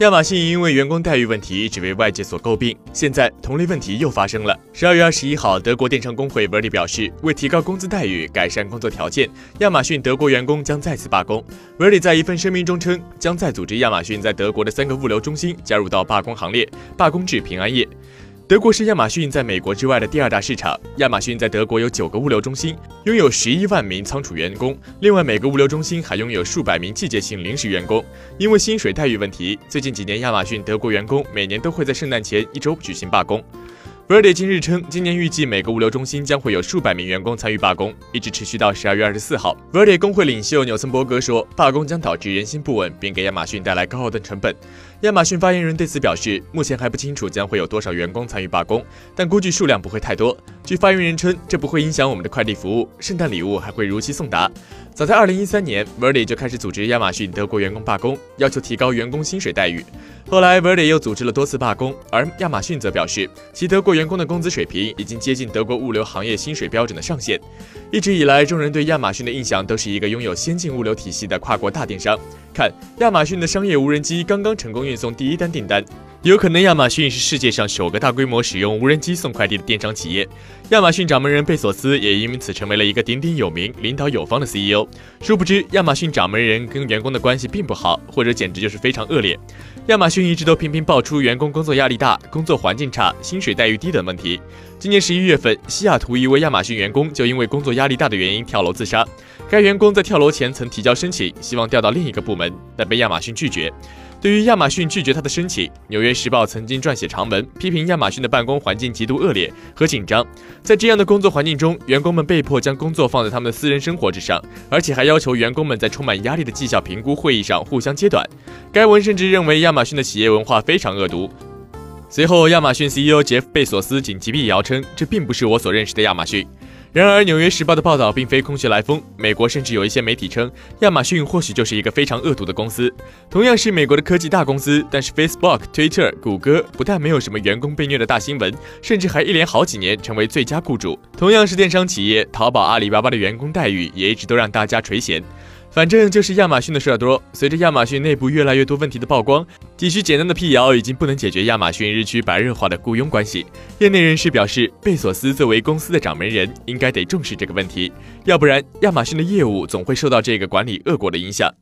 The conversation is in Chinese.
亚马逊因为员工待遇问题一直为外界所诟病，现在同类问题又发生了。十二月二十一号，德国电商工会 Verdi 表示，为提高工资待遇、改善工作条件，亚马逊德国员工将再次罢工。Verdi 在一份声明中称，将再组织亚马逊在德国的三个物流中心加入到罢工行列，罢工至平安夜。德国是亚马逊在美国之外的第二大市场。亚马逊在德国有九个物流中心，拥有十一万名仓储员工。另外，每个物流中心还拥有数百名季节性临时员工。因为薪水待遇问题，最近几年亚马逊德国员工每年都会在圣诞前一周举行罢工。Verdi 近日称，今年预计每个物流中心将会有数百名员工参与罢工，一直持续到十二月二十四号。Verdi 工会领袖纽森伯格说，罢工将导致人心不稳，并给亚马逊带来高昂的成本。亚马逊发言人对此表示，目前还不清楚将会有多少员工参与罢工，但估计数量不会太多。据发言人称，这不会影响我们的快递服务，圣诞礼物还会如期送达。早在二零一三年，Verdi 就开始组织亚马逊德国员工罢工，要求提高员工薪水待遇。后来，Verdi 又组织了多次罢工，而亚马逊则表示，其德国员工的工资水平已经接近德国物流行业薪水标准的上限。一直以来，众人对亚马逊的印象都是一个拥有先进物流体系的跨国大电商。看，亚马逊的商业无人机刚刚成功运送第一单订单。有可能亚马逊是世界上首个大规模使用无人机送快递的电商企业。亚马逊掌门人贝索斯也因此成为了一个鼎鼎有名、领导有方的 CEO。殊不知，亚马逊掌门人跟员工的关系并不好，或者简直就是非常恶劣。亚马逊一直都频频爆出员工工作压力大、工作环境差、薪水待遇低等问题。今年十一月份，西雅图一位亚马逊员工就因为工作压力大的原因跳楼自杀。该员工在跳楼前曾提交申请，希望调到另一个部门，但被亚马逊拒绝。对于亚马逊拒绝他的申请，《纽约时报》曾经撰写长文批评亚马逊的办公环境极度恶劣和紧张。在这样的工作环境中，员工们被迫将工作放在他们的私人生活之上，而且还要求员工们在充满压力的绩效评估会议上互相揭短。该文甚至认为亚马逊的企业文化非常恶毒。随后，亚马逊 CEO 杰夫·贝索斯紧急辟谣称：“这并不是我所认识的亚马逊。”然而，《纽约时报》的报道并非空穴来风。美国甚至有一些媒体称，亚马逊或许就是一个非常恶毒的公司。同样是美国的科技大公司，但是 Facebook、Twitter、谷歌不但没有什么员工被虐的大新闻，甚至还一连好几年成为最佳雇主。同样是电商企业，淘宝、阿里巴巴的员工待遇也一直都让大家垂涎。反正就是亚马逊的事儿多。随着亚马逊内部越来越多问题的曝光，几句简单的辟谣已经不能解决亚马逊日趋白热化的雇佣关系。业内人士表示，贝索斯作为公司的掌门人，应该得重视这个问题，要不然亚马逊的业务总会受到这个管理恶果的影响。